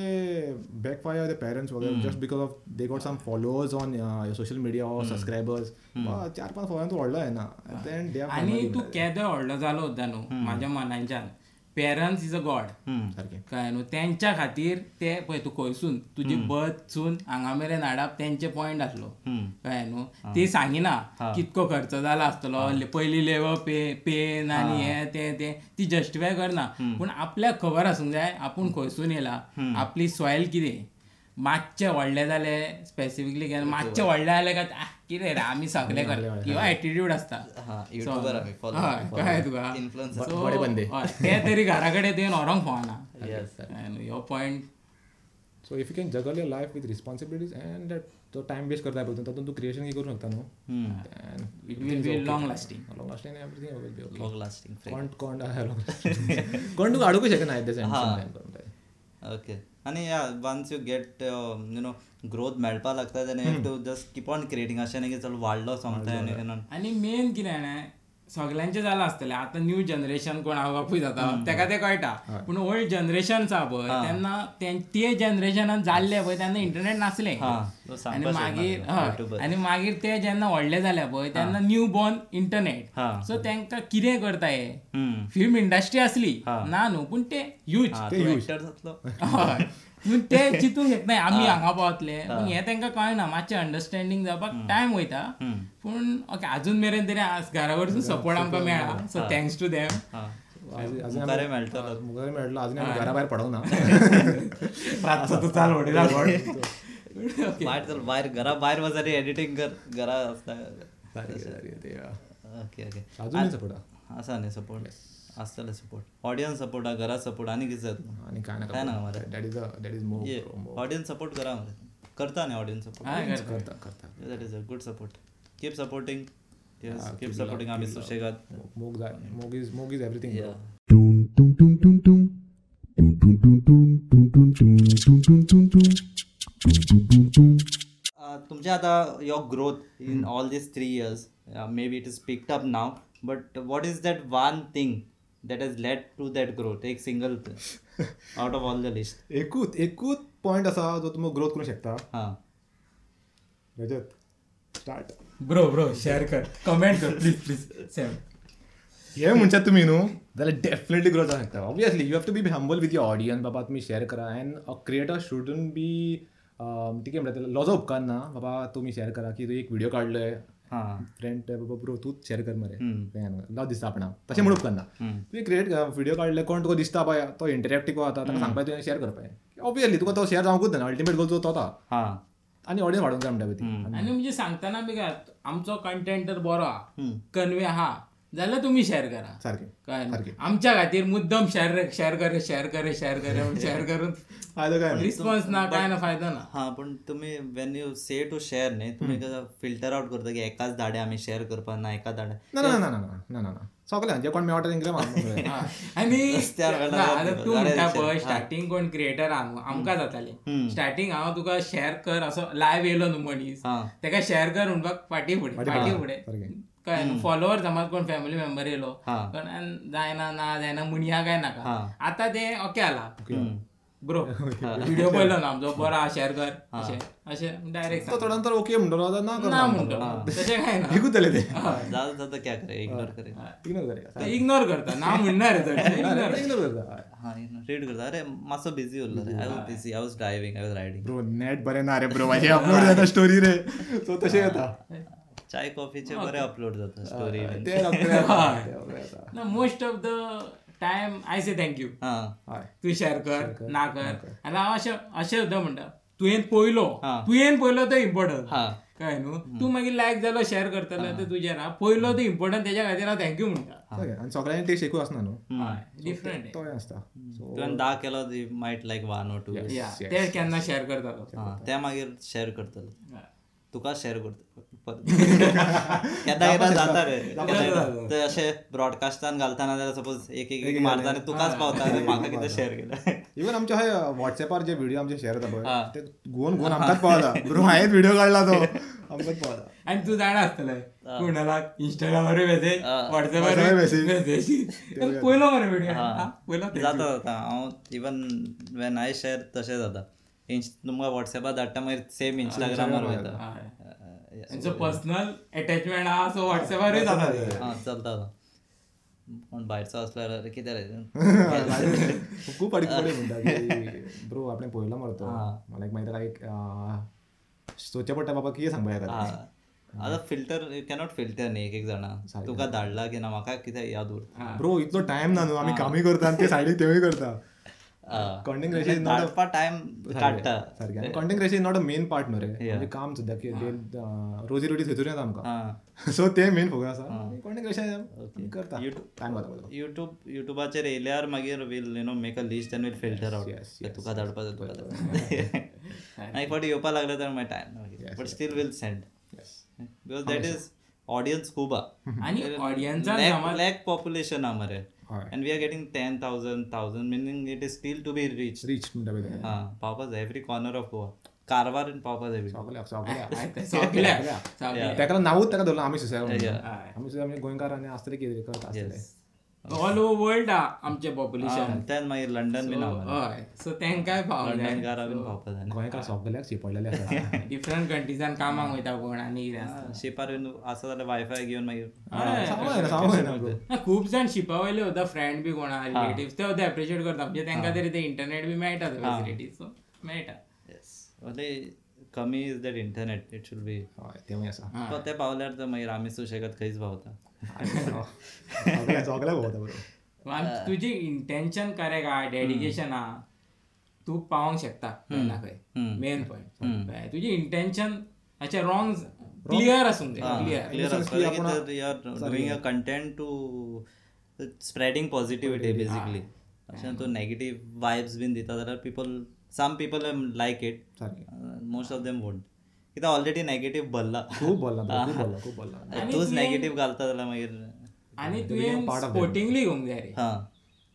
बॅक फायर द पेरेंट्स वगैरे just because of they got some followers on social media or subscribers चार पांच फॉलोअर तूं व्हडलो येना देन दे आनी तूं केदो व्हडलो जालो सुद्दां न्हू म्हाज्या मनाच्यान पेरंट्स इज अ गॉड कळ्ळें न्हू तेंच्या खातीर ते पळय तूं खंयसून तुजी बर्थसून हांगा मेरेन हाडप तेंचे पॉयंट आसलो. कळ्ळें न्हू? ती सांगिना कितको खर्च जाला आसतलो. पयली लेवो पे पेन आनी हे. ते ते ती जस्टिफाय करना. पूण आपल्याक खबर आसूंक जाय आपूण खंयसून येयला आपली सॉयल कितें? मातशें व्हडलें जालें स्पेसिफिकली मातशें व्हडलें जालें काय कितें रे आमी सगळे कर ह्यो एटिट्यूड आसता हां कळ्ळें तुका ते तरी घरा कडेन तुवें व्हरोंक फावना येस ह्यो point so if you can juggle your life with responsibilities and तो टायम वेस्ट करता पळय तातूंत तूं क्रिएशन करूंक शकता न्हू it will be long lasting long lasting everything will be long lasting कोण कोण कोण तुका हाडूंक शकना at the same time okay आनी या once you get you know growth मेळपा लागता तेन्ना you to just keep on creating अशें न्ही की चल वाडलो सोमतें आनी मेन कितें जाणा सगल्यांचें जालां आसतलें आतां न्यू जनरेशन कोण बापूय जाता तेका तें कळटा? पूण ओल्ड जनरेशन्स आहा पळय तेन्ना तें- जनरेशनान जाल्ले पळय तेन्ना इंटरनेट नासलें. हां. तो आनी मागीर हय आनी मागीर ते जेन्ना व्हडले जाले पळय तेन्ना न्यू बॉर्न इंटरनेट हां. सो तांकां कितें करता हे. फिल्म इंडस्ट्री आसली. ना न्हू पूण ते यूज [laughs] तूं चिंतूंक शकनाय आमी हांगा पावतले पूण हें. तांकां कळना. मातशें अंडरस्टँडींग जावपाक टायम वयता पूण ओके अजून मेरेन तरी आज [laughs] [laughs] घरा कडसून सपोर्ट आमकां मेळ्ळा सो थँक्स टू देम अजून मुखारे मेळटलो मुखार मेळटलो अजून आमी घरा भायर पडोंक ना. रातचो तूं चाल उडयला भायर चल भायर घरा भायर वचरी एडिटींग कर. घरा आसता ओके ओके आसा न्ही सपोर्ट आसतले सपोर्ट ऑडियन्स सपोर्ट हा घरा सपोर्ट आनी कितें जाता आनी कांय ना मरे that is is more audience support करा मरे करता न्ही ऑडियन्स सपोर्ट करता करता that is a good support keep supporting keep supporting आमी सुशेगाद मोग जाय मोग इज मोग इज एवरीथिंग टूम टूम टूम टूम टूम तुमचे आतां यो growth in all this three years maybe it is picked up now but what is that one thing that has led to that growth एक single out of all the list एकूच एकूच point आसा जो तुमी growth करूंक शकता. हां. Rajat start bro bro share कर. कमेंट कर. प्लीज प्लीज सेम हे म्हणशात तुमी न्हू जाल्यार डेफिनेटली ग्रोथ जावंक शकता. Obviously you have to be humble with your audience बाबा तुमी शेअर करा. And a creator shouldn't be ती कितें म्हणटा लॉजो उपकारना बाबा तुमी शेअर करा की तूं एक व्हिडिओ हां फ्रेंड बाबा ब्रो तूच शेअर कर मरे. लाव दिसता आपणा तशें म्हणून उपकारना तुवें क्रिएट व्हिडिओ काडले कोण तुका दिसता पळय तो इंटरेक्टीव जाता ताका सांगपाक तुवें शेअर करपाक ऑब्वियसली तुका तो शेअर जावंकूच ना अल्टिमेट गोल तो हां. आनी ऑडियन्स वाडोवंक जाय म्हणटा ती आनी म्हणजे सांगतना बी काय आमचो कंटेंट तर बरो आहा. कन्वे आहा जाल्यार तुमी शेअर करा. सारकें? सारकें. आमच्या खातीर मुद्दम शेअर शेअर करे शेअर करे शेअर करे शेअर करून फायदा काय रिस्पॉन्स ना काय ना फायदा ना. हा पण तुमी when you say to share न्ही तुमी फिल्टर आउट करता की एकाच धाडे आमी शेअर करपा ना एकाच धाडे ना ना ना जे कोण मेळटा तेंकडे आनी तूं म्हणटा पळय स्टार्टींग कोण क्रिएटर हा न्हू आमकां जातालें. स्टार्टींग हांव तुका शेअर कर असो लायव्ह येयलो न्हू मनीस. तेका शेअर कर म्हणपाक फाटी फुडें फाटी फुडें. कळ्ळें फॉलोवर समज कोण फॅमिली मेंबर येयलो जायना ना जायना म्हणया काय नाका. आतां तें ओके जाला ब्रो व्हिडिओ पळयलो ना आमचो बरो शेअर कर. अशें अशें डायरेक्ट तो थोड्या नंतर ओके म्हणटलो जाल्यार ना ना म्हणतो. तशें काय ना. एकूच जाले ते जाता जाता क्या करे इग्नोर करे. इग्नोर करूया. ते इग्नोर करता ना म्हणणार इग्नोर इग्नोर करता हा रीड करता. अरे मातसो बिझी उरलो रे I was busy I was driving I was riding bro net बरें ना रे ब्रो माझी अपलोड जाता स्टोरी रे. सो तशें जाता चाय कॉफीचे बरे अपलोड जाता स्टोरी ते ते जाता. ना most of the time I say thank you हा. हय. तू शेअर कर ना कर. आनी हांव अशें अशें सुद्दां म्हणटा तुवें पयलो. तुवें पयलो तो इम्पॉर्टंट हा. काय न्हू तू मागीर लायक जालो शेअर करतलो ते तुजेर हा पयलो तो इम्पॉर्टंट तेज्या खातीर हांव थँक्यू म्हणटा. आनी सगळ्यांनी ते शिकू आसना न्हू डिफरंट तो आसता सो तुवें दा केलो दी मायट लायक वन और टू या ते केन्ना शेअर करतालो हा ते मागीर शेअर करतलो. तुका शेअर करता केन्ना केन्ना जाता रे ते अशें ब्रॉडकास्टान घालतना जाल्यार सपोज एक एक एक मारता आनी तुकाच पावता आनी म्हाका कितें शेअर केलं. इवन आमचे हय व्हॉट्सॅपार जे व्हिडिओ आमचे शेअर जाता हा. पळय ते घुवन घुवन आमकांच पावता ब्रो हांवेंच व्हिडिओ काडला तो. आमकांच पावता आणि तू जाणा आसतलें कोणाला? इंस्टाग्रामार मेसेज WhatsApp message. मेसेज पयलो मरे व्हिडिओ पयलो जाता जाता हांव इवन वेन आय शेअर तशें जाता इंस्ट तुमकां वॉट्सॅपार धाडटा मागीर सेम इंस्टाग्रामार वयता त्यांचं पर्सनल अटॅचमेंट हा सो व्हॉट्सअपारूय जाता. हा चलता कोण भायरचो असल्यार कितें रे [laughs] खूप अडीक पडे म्हणटा की ब्रो आपण पळयलो मरे तो मला एक माहिती काय एक सोदचें पडटा बाबा कितें सांगपा येता आतां फिल्टर कॅनॉट फिल्टर न्ही एक एक जाणां. तुका धाडला की ना म्हाका कितें याद उरता ब्रो इतलो टायम ना न्हू आमी कामूय करता आनी ते सायडीक तेवूय करता. काडटा सारकें आनी content creation not a main part न्हू रे म्हणजे काम सुद्दां की रोजी रोटी थंयसून येता आमकां सो ते मेन फोकस आसा कॉन्टेंट क्रिएशन करता YouTube- टायम वता वता. युट्यूब युट्यूबाचेर येयल्यार मागीर will you know make a list and will filter out तुका धाडपा जाय तुका धाडपा एक फावटी येवपा लागले तर मागीर time but still will send. Because that is audience खूब हा आणि ऑडियन्सान लॅक पॉप्युलेशन हा मरे हय and we are getting ten thousand thousand meaning it is still to be reach reach म्हणटा पळय ते. हा पावपा जाय every corner of Goa Karwar पावपा जाय सगळ्याक सगळ्याक सगल्या सगल्या तेका नांवूच तेका धरलो आमी सुसेग Yeah. आमी सुद्दां आमी गोंयकार आनी आसतले कितें करता आसतले ऑल ओव्हर वर्ल्ड हा आमचे पॉप्युलेशन त्यान मागीर लंडन बीन हय. सो तेंकाय पावले? लंडन कारा बीन पावपा जाय गोंयकार सगळ्याक शिपडलेले आसा [laughs] डिफरंट कंट्रीजान कामाक वयता कोण आनी कितें शिपार बीन आसा जाल्यार वायफाय घेवन मागीर खूब जाण शिपा वयले सुद्दां फ्रेंड बी कोणा रिलेटिव्ह ते सुद्दां एप्रिशिएट करता म्हणजे तांकां तरी ते इंटरनेट बी मेळटा फॅसिलिटी सो मेळटा येस कमी is that internet it should be हय तेवूय आसा तो ते पावल्यार तर मागीर आमी सुशेगाद खंयच पावता सगळ्या सगळ्याक भोंवता ब्रो आनी तुजें इंटेन्शन करेक्ट आहा डेडिकेशन आहा तू पावोंक शकता खंय खंय मेन पॉयंट तुजें इंटेन्शन अशें रॉंग क्लियर जाय clear clear you are doing a content to spreading positivity basically अशें तूं नेगेटीव वायब्स बीन दिता जाल्यार people some people like it most of them won't कित्याक ऑलरेडी नेगेटीव भरला खूब बोल्ला. खूब बोल्ला खूब बोल्ला तूच नेगेटीव घालता जाल्यार मागीर आनी तुवें स्पोर्टिंगली घेवंक जाय रे. हा.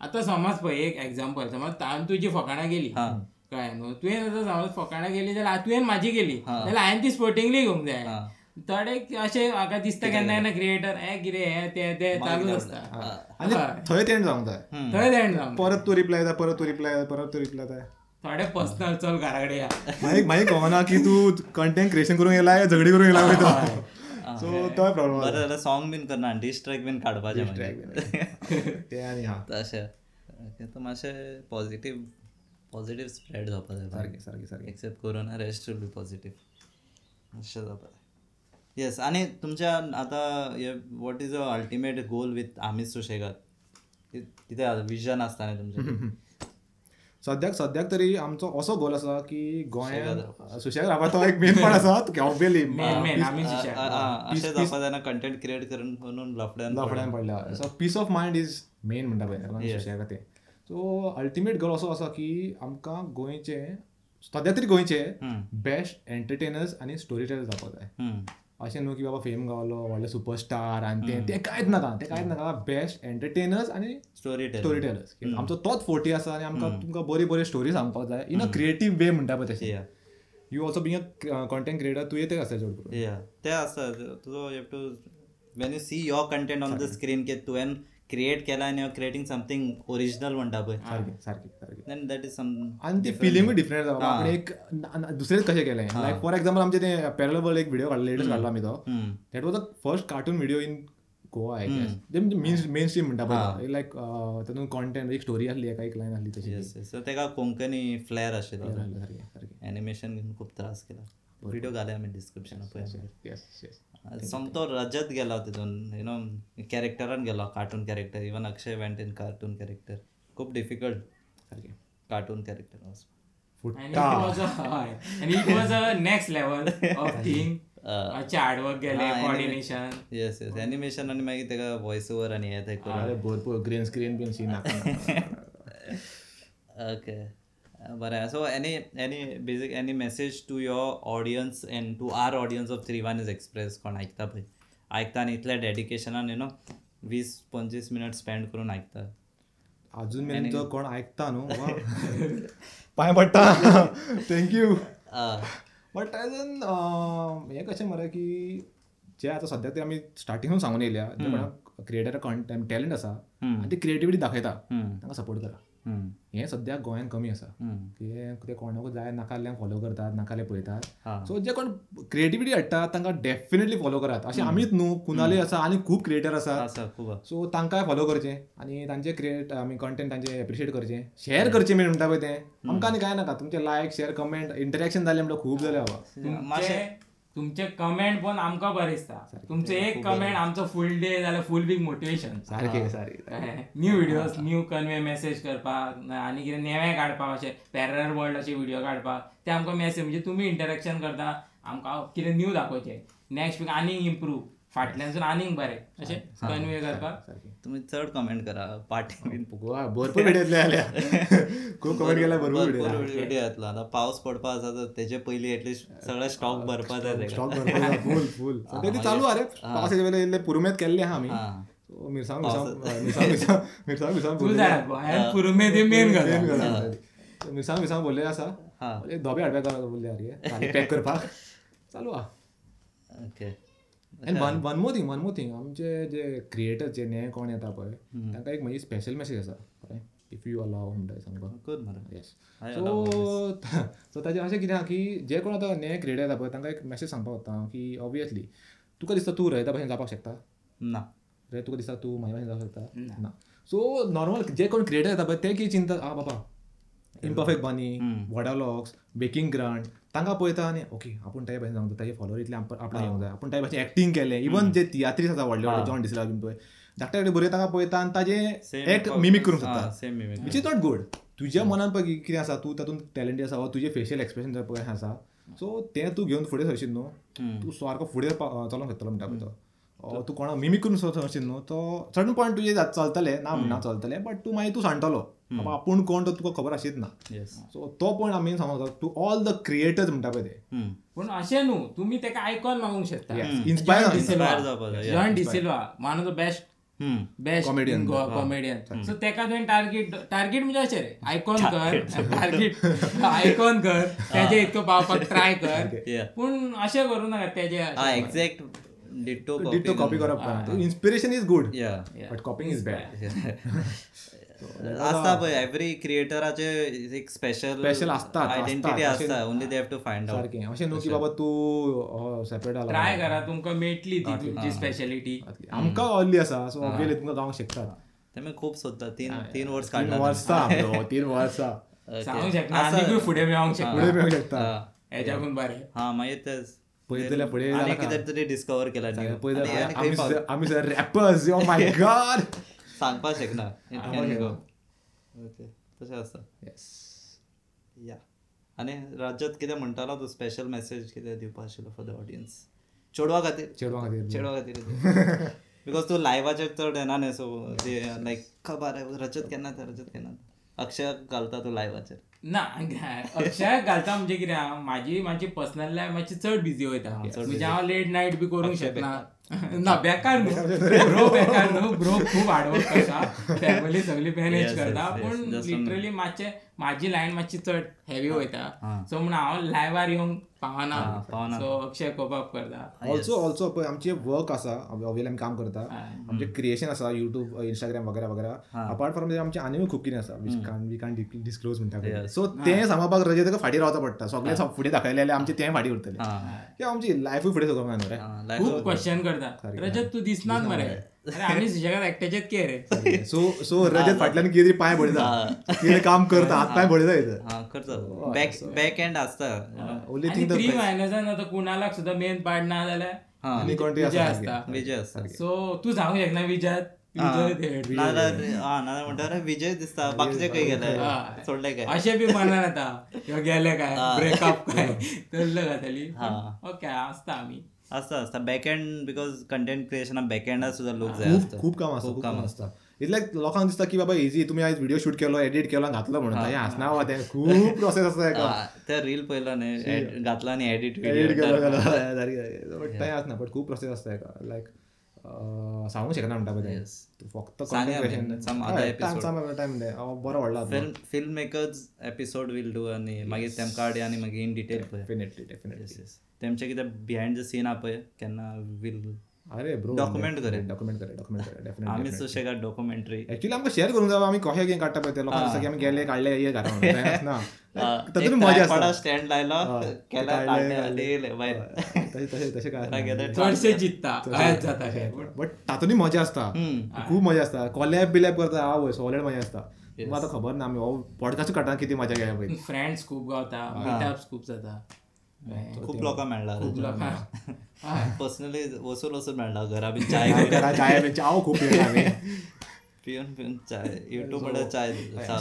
आतां समज पळय एक एक्झाम्पल समज हांवें तुजी फकाणां गेली. कळ्ळें न्हू तुवें आतां समज फकाणां गेली जाल्यार तुवें म्हाजी गेली. जाल्यार हांवें ती स्पोर्टिंगली घेवंक जाय थोडे अशें म्हाका दिसता केन्ना केन्ना क्रिएटर हे. कितें हे. ते ते चालूच आसता थंय तेंड जावंक जाय थंय एंड जावंक परत तू रिप्लाय येता परत तू रिप्लाय येता परत तू रिप्लाय येता थोडे पर्सनल चल घरा कडेन या. मागीर मागीर कळना की तू कंटेंट क्रिएशन करूंक येयला काय झगडी करूंक येयला वयता सो तो प्रॉब्लेम बरें जाल्यार सॉंग बीन करना डिस ट्रॅक बीन काडपाचें ते आनी हा. तशें तें मातशें पॉझिटीव पॉझिटीव स्प्रेड जावपा जाय सारकें सारकें सारकें except corona rest should be positive अशें जावपा जाय येस आनी तुमच्या आतां what is a ultimate goal with आमी सुशेगाद कितें विजन आसता न्ही तुमचें सद्याक सद्याक तरी आमचो असो गोल आसा की गोंयांत सुशेग रावपा तो एक मेन पार्ट आसा की ऑब्वियसली कंटेंट क्रिएट करून म्हणून लफड्यान लफड्यान पडला. So peace of mind is main म्हणटा पळय सुशेगा ते. सो अल्टिमेट गोल असो आसा की आमकां गोंयचे सद्या तरी गोंयचे बेस्ट एंटरटेनर्स आनी स्टोरी टेलर जावपा जाय. अशें न्हू की बाबा फेम गावलो व्हडले सुपरस्टार आनी ते ते कांयच नाका ते कांयच नाका बेस्ट एंटरटेनर्स आनी स्टोरी स्टोरी टेलर्स आमचो तोच फोर्टी आसा आनी आमकां तुमकां बरी बरी स्टोरी सांगपाक जाय. इन अ क्रिएटीव वे म्हणटा पळय तशें. या you also being a content creator तुवें ते आसता चड करून? या ते आसता तुजो have to when you see your content on the screen की तुवें क्रिएट केला आनी क्रिएटिंग समथींग ओरिजिनल म्हणटा पळय सारकें सारकें सारकें देन दॅट इज सम आणि ती फिलिंगूय डिफरंट जाता आपण एक दुसरेंच कशें केलें? लायक फॉर एक्झाम्पल आमचे ते पॅरल एक व्हिडिओ काडला लेटस्ट काडला आमी तो. That was the first cartoon video in Goa I guess जे मेन मेन स्ट्रीम म्हणटा पळय लायक तातूंत कॉन्टेंट एक स्टोरी आसली एका एक लायन आसली तशी. येस सो तेका कोंकणी फ्लॅर आशिल्लो सारकें सारकें एनिमेशन घेवन खूब त्रास केला. व्हिडिओ घाले आमी डिस्क्रिप्शनान पळय येस येस समतो रजत गेला तितून यु नो कॅरेक्टरान गेलो cartoon character even Akshay went in cartoon character खूप डिफिकल्ट सारकें कार्टून कॅरेक्टर of thing. मातशें हार्डवर्क गेले कॉर्डिनेशन येस येस एनिमेशन आनी मागीर तेका वॉयस ओवर आनी हे ते भरपूर green screen bin scene okay बरें so any any basic any message to your audience and to our audience of three one is express कोण आयकता पळय आयकता आनी इतल्या डेडिकेशनान यू नो वीस पंचवीस मिनट स्पेंड करून आयकता अजून मेरेन जो कोण आयकता न्हू. पांय पडटा थँक्यू बट अजून हें कशें मरे की जे आतां सद्या ते आमी स्टार्टिंगून सांगून येयल्या क्रिएटर कॉन्टेंट टॅलंट आसा आनी ती क्रिएटिविटी दाखयता तांकां सपोर्ट करा. हें सद्याक गोंयांत कमी आसा. की ते कोणाकूय जाय नाकाल्यांक फॉलो करतात नाकाले पळयतात. सो जे कोण क्रिएटिविटी हाडटात तांकां डेफिनेटली फॉलो करात. अशें आमीच न्हू कुनाले आसा आनी खूब क्रिएटर आसा. सो तांकांय फॉलो करचें आनी तांचे क्रिएट आमी कंटेंट तांचे एप्रिशिएट करचें. शेअर करचें मेन म्हणटा पळय तें. आमकां आनी कांय नाका तुमचे लायक शेअर कमेंट इंटरॅक्शन जालें म्हणल्यार खूब जालें बाबा. तुमचे कमेंट पण आमकां बरें दिसता तुमचे एक कमेंट आमचो फूल डे जाल्यार फूल वीक मोटिवेशन सारकें सारकें new videos new convey message करपाक आनी कितें नेवें काडपाक अशें पॅरल वर्ल्ड अशे व्हिडिओ काडपाक ते आमकां मेसेज म्हणजे तुमी इंटरॅक्शन करता आमकां कितें न्यू दाखोवचें नेक्स्ट वीक आनीक इम्प्रूव फाटल्यानसून आनीक बरें. अशें कन्वे करपाक तुम्ही चड कमेंट करा पार्टी बीन. भरपूर व्हिडिओ येतले जाल्या खूब कमेंट केल्या भरपूर व्हिडिओ येतलो आतां पावस पडपा आसा तर तेजे पयलीं एटलीस्ट सगळे स्टॉक भरपा जाय स्टॉक फूल फूल सद्या ती चालू आरे पावसाचे वेळेला इल्ले पुरुमेत केल्ले आहा आमी मिरसांग मिरसांग मिरसांग मिरसांग मिरसांग मिरसांग तूं भरले जाय गोंयांत पुरुमे ती मेन गजाल. मिरसांग मिरसांग भरले आसा धोबे हाडपाक बोलले आरे पॅक करपाक चालू आहा. ओके आनी one one more thing one more thing आमचे जे क्रिएटर जे नये कोण येता पळय तांकां एक म्हजी स्पेशल मेसेज आसा कळ्ळें इफ यू अलाव म्हणटा गुड मरे येस सो सो ताजें अशें कितें आहा की जे कोण आतां नये क्रिएटर येता पळय तांकां एक मेसेज सांगपाक वता की ऑब्वियसली तुका दिसता तूं रयता भशेन जावपाक शकता? ना. रे तुका दिसता तूं म्हाज्या भशेन जावपाक शकता? ना. सो नॉर्मल जे कोण क्रिएटर येता पळय ते कितें चिंता आ बाबा इम्परफेक्ट बानी वॉडा लॉग्स बेकिंग ग्रांड तांकां पळयता आनी ओके आपूण त्या भशेन सांगता ताजे फॉलोवर इतले आपणाक येवंक जाय आपूण त्या भशेन एक्टींग केलें इवन जे तियात्रीस आसा व्हडले व्हडले जॉन डिसला बीन पळय धाकटे धाकटे भुरगे तांकां पळयता आनी ताजें एक मिमीक करूंक mimic which is not good तुज्या मनान पळय कितें आसा तूं तातूंत टॅलंटी आसा वा तुजें फेशियल एक्सप्रेशन पळय आसा सो तें तूं घेवन फुडें सरशीत न्हू तूं सारको फुडें चलोंक शकतलो म्हणटा पळय तो तूं कोणा मिमीक करून सरशीत न्हू तो सडन पॉयंट तुजें चलतलें ना म्हणना चलतलें बट तूं मागीर तूं सांगतलो आपूण कोण तो तुका खबर आशीत ना. सो तो पॉयंट आमी सांगूंक टू ऑल द क्रिएटर्स म्हणटा पळय ते. पूण अशें न्हू तुमी तेका आयकॉन मागूंक शकता. Inspire D'Silva one of the best best Comedian. Comedian so तेका तुवें टार्गेट टार्गेट म्हणजे अशें रे. आयकॉन कर. टार्गेट आयकॉन कर. तेजे इतको पावपाक ट्राय कर. पूण अशें करूं नाका तेजे हा एक्झॅक्ट डिटो डिटो कॉपी करप inspiration is good but copying is bad आसता पळय एव्हरी क्रिएटराचे एक स्पेशल Special असतात, आयडेंटिटी. आसता only they have to find out सारकें अशें न्हू की बाबा तूं सेपरेट आला. ट्राय करा तुमकां मेळटली ती तुमची स्पेशलिटी आमकां व्हडली आसा सो ऑब्वियसली तुमकां गावंक शकता. तेमी खूब सोदता. तीन तीन वर्स तीन काडला वर्सां तीन वर्सां सांगूंक शकना आनीकूय फुडें मेळोंक शकता फुडें मेळूंक शकता. हेच्याकून बरें हा मागीर तेच पळयत जाल्यार फुडें आनी जालां कितें तरी डिस्कवर केला. पळय आमी रॅपर्स ओ माय गॉड सांगपाक शकना. [laughs] ओके. तशें आसता येस या. आनी राज्यात कितें म्हणटालो तूं स्पेशल मेसेज कितें दिवपा आशिल्लो फॉर द ऑडियन्स चेडवा खातीर. चेडवा खातीर. चेडवा खातीर बिकॉज तूं लायव्हाचेर चड येना न्ही सो ते लायक खबर आहे रजत केन्ना येता रजत केन्ना. अक्षय घालता तूं लायव्हाचेर ना अक्षय घालता म्हणजे कितें? म्हाजी म्हाजी पर्सनल लायफ मातशी चड बिजी वयता म्हणजे हांव लेट नायट बी करूंक शकना [laughs] ना बेकार न्हू. ब्रो [laughs] [laughs] बेकार न्हू. ब्रो खूप हार्डवर्क करता फॅमिली सगळी मॅनेज करता. पूण लिटरली मातशे माझी लायन मातशी चड हेवी वयता सो म्हण हांव लायव्हार येवंक पावना पावना. सो अक्षय कोप अप करता. ऑल्सो ऑल्सो पळय आमचे वर्क आसा ऑब्वियसली आमी काम करता. आमचे क्रिएशन आसा युट्यूब इंस्टाग्राम वगैरे वगैरे. अपार्ट फ्रॉम आमचे आनी खूप कितें आसा वीच कान वी कान डिस्क्लोज म्हणटा सो तें सांबाळपाक रजे ताका फाटीं रावचा पडटा सगळे फुडें दाखयले जाल्यार आमचे तें फाटीं उरतले. हा. की आमची लायफूय फुडें सगळं खूप क्वेश्चन करता. रजत तू दिसनात मरे. अरे आम्ही सुशेगात एकट्याचेच के रे? [laughs] सो सो रजत फाटल्यान कितें तरी पांय पडटा कितें काम करता हात पांय इथं. हा करतो. Back back end. ओन्ली आणि थिंग थ्री मायनसांन आता कुणालाक सुद्धा मेन पार्ट ना जाल्यार हा. विजय आसा असता. विजय असता. सो तू सांगू शकना विजयात? म्हणटा विजय दिसता बाकीचे खंय गेले. हा. सोडले काय? अशे बी मनान आता. [laughs] किंवा गेले काय? ब्रेकअप काय? [laughs] घातली ओके असता आम्ही. असता असता. बॅक एंड बिकॉज कंटेंट क्रिएशना बॅक एंडात सुद्धा लोक जाय खूप असता. खूप काम असतं खूप काम असतं. इट्स लायक लोकांक दिसता की बाबा इझी तुम्ही आज व्हिडिओ शूट केलो एडिट केलो घातलो म्हणून. हें हसना वा तें खूप प्रोसेस आसता हेका ते रील पयलो न्ही घातला आनी एडिट एडिट केलो व्हिडिओ बट तें आसना बट खूप प्रोसेस आसता हेका लायक सांगूंक शकना म्हणटा पळय फक्त. टायम बरो व्हडला film film makers episode will do आनी मागीर तेमकां हाडया आनी मागीर इन डिटेल पळय डेफिनेटली डेफिनेटली. तेमचे कितें बिहायंड द सीन आहा पळय केन्ना वील अरे ब्रो Document करे. डॉक्युमेंट करे डॉक्युमेंट करे डेफिनेटली आमी सुशेगाद डॉक्युमेंटरी एक्चुअली आमकां शेअर करूंक जाय आमी कशें कितें काडटा पळय ते लोकांक दिसता की आमी गेले काडले हे घातले म्हणून. तें आसना तातूंत मजा आसता स्टँड लायलो केला काडले, काडले. येयले भायर तशें काय चडशे जित्ता. कांयच जाता काय बट तातूंत मजा आसता खूप मजा आसता कॉलॅब बिलॅब करता आवय सॉलिड मजा आसता तुका आतां खबर ना आमी हो पॉडकास्ट काडटा किती मजा घेया पळय फ्रेंड्स खूप गावता मिटअप्स खूप जाता. खूप लोकां मेळ्ळा खूप लोकांक पर्सनली वचून वचून मेळ्ळा घरा बी चाय घरा चाय खूप पियेला आमी पिवन पिवन [laughs] चाय युट्यूब चाय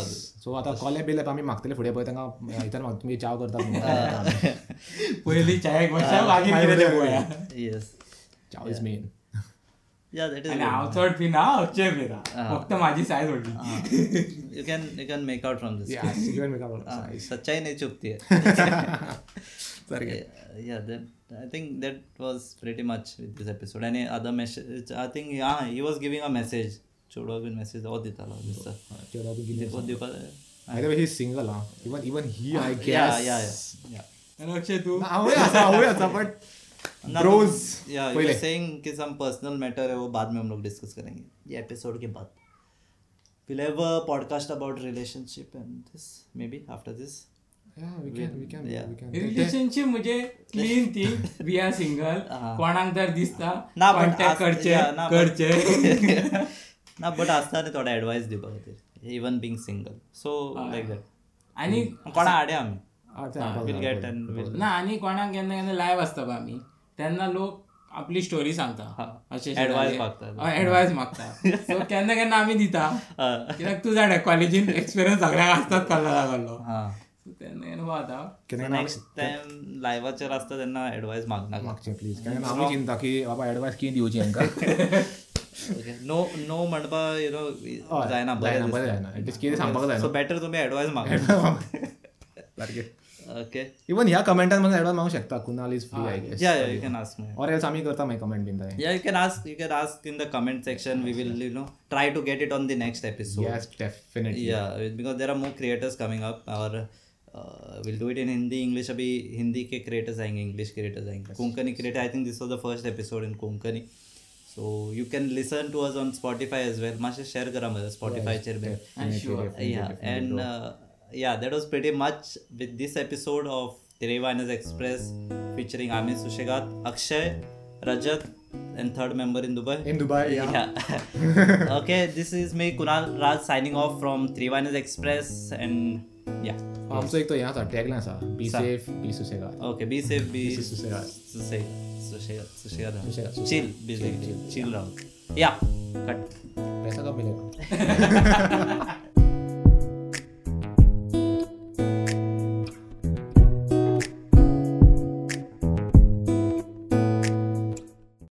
सो आतां कॉलॅब बिलॅब आमी मागतले फुडें पळय तांकां इतर माग तुमी चाव करता [laughs] चाय तें पळोवया. येस चाव इज मेन या दॅट हांव चड पिना अक्षय पिता फक्त माझी सायज व्हडली you can you can make out from this even make सच्चाई नहीं चुपती है yeah that i think that was pretty much with this episode. Any other message? I think yeah he was giving a message. चोडवा बीन message हो दितालो दिसता हो दिवपाक By the way, he's single, huh? Even even he, I guess. या या या आणि अक्षय तू आवय आसा आवय आसा बट Bros, या यू पहिले. सेइंग कि सम पर्सनल मैटर है वो बाद में हम लोग डिस्कस करेंगे ये एपिसोड के बाद we'll have a podcast about relationship and this maybe after this Yeah, we can, we can, Yeah. we can. Relationship म्हणजे clean thing we are single कोणाक जर दिसता ना, कॉन्टॅक्ट करचे करचे ना बट आसता न्ही थोडा एडवायस दिवपा खातीर even being single so like that आणि कोणा हाडया आमी विल. गेट ना आणि कोणाक केन्ना केन्ना लायव्ह असता पळय आमी तेन्ना लोक आपली स्टोरी सांगता अशे Advice मागता. ऍडवायस मागता सो केन्ना केन्ना आमी दिता. कित्याक तू जाणा कॉलेजीन एक्सपिरियन्स सगळ्याक आसतात कल्ला लागलो. सो तेन्ना केन्ना वता केन्ना केन्ना नेक्स्ट टायम लायव्हाचेर आसता तेन्ना एडवायस मागनाका मागचें प्लीज कारण आमी चिंता की बाबा एडवायस कितें दिवची हांकां नो नो म्हणपा यू नो जायना जायना, बरें जायना. Least कितें सांगपाक जायना. सो बेटर तुमी एडवायस मागा. सारकें ओके इवन ह्या कमेंटान मला एडवायस मागूंक शकता. Kunal is free I guess yeah you can ask me or else आमी करता मागीर कमेंट बीन थंय Yeah, you can ask. You can ask in the comment section. We will, you know, try to get it on the next episode. Yes definitely Yeah, because there are more creators coming up. और uh, we'll do it in Hindi, English. अभी हिंदी के creators आएंगे, English creators आएंगे. Konkani creator. I think this was the first episode in Konkani. So you can listen to us on Spotify as well. मातशें share करा मजा Spotify चेर बीन. Yeah, and uh, yeah, that was pretty much with this episode of Tirevanas Express featuring Amit Sushegat, Akshay, Rajat, and third member in Dubai. In Dubai yeah Yeah. okay, this is me, Kunal Raj, signing off from Trivanas Express, and yeah. आमचो एक तो हें आसा tagline आसा be safe be susegad Okay, be safe, be susegad Sushegat, Sushegat, Sushegat, Sushegat, chill, basically, chill round. Yeah, cut. पैसा कब मिलेगा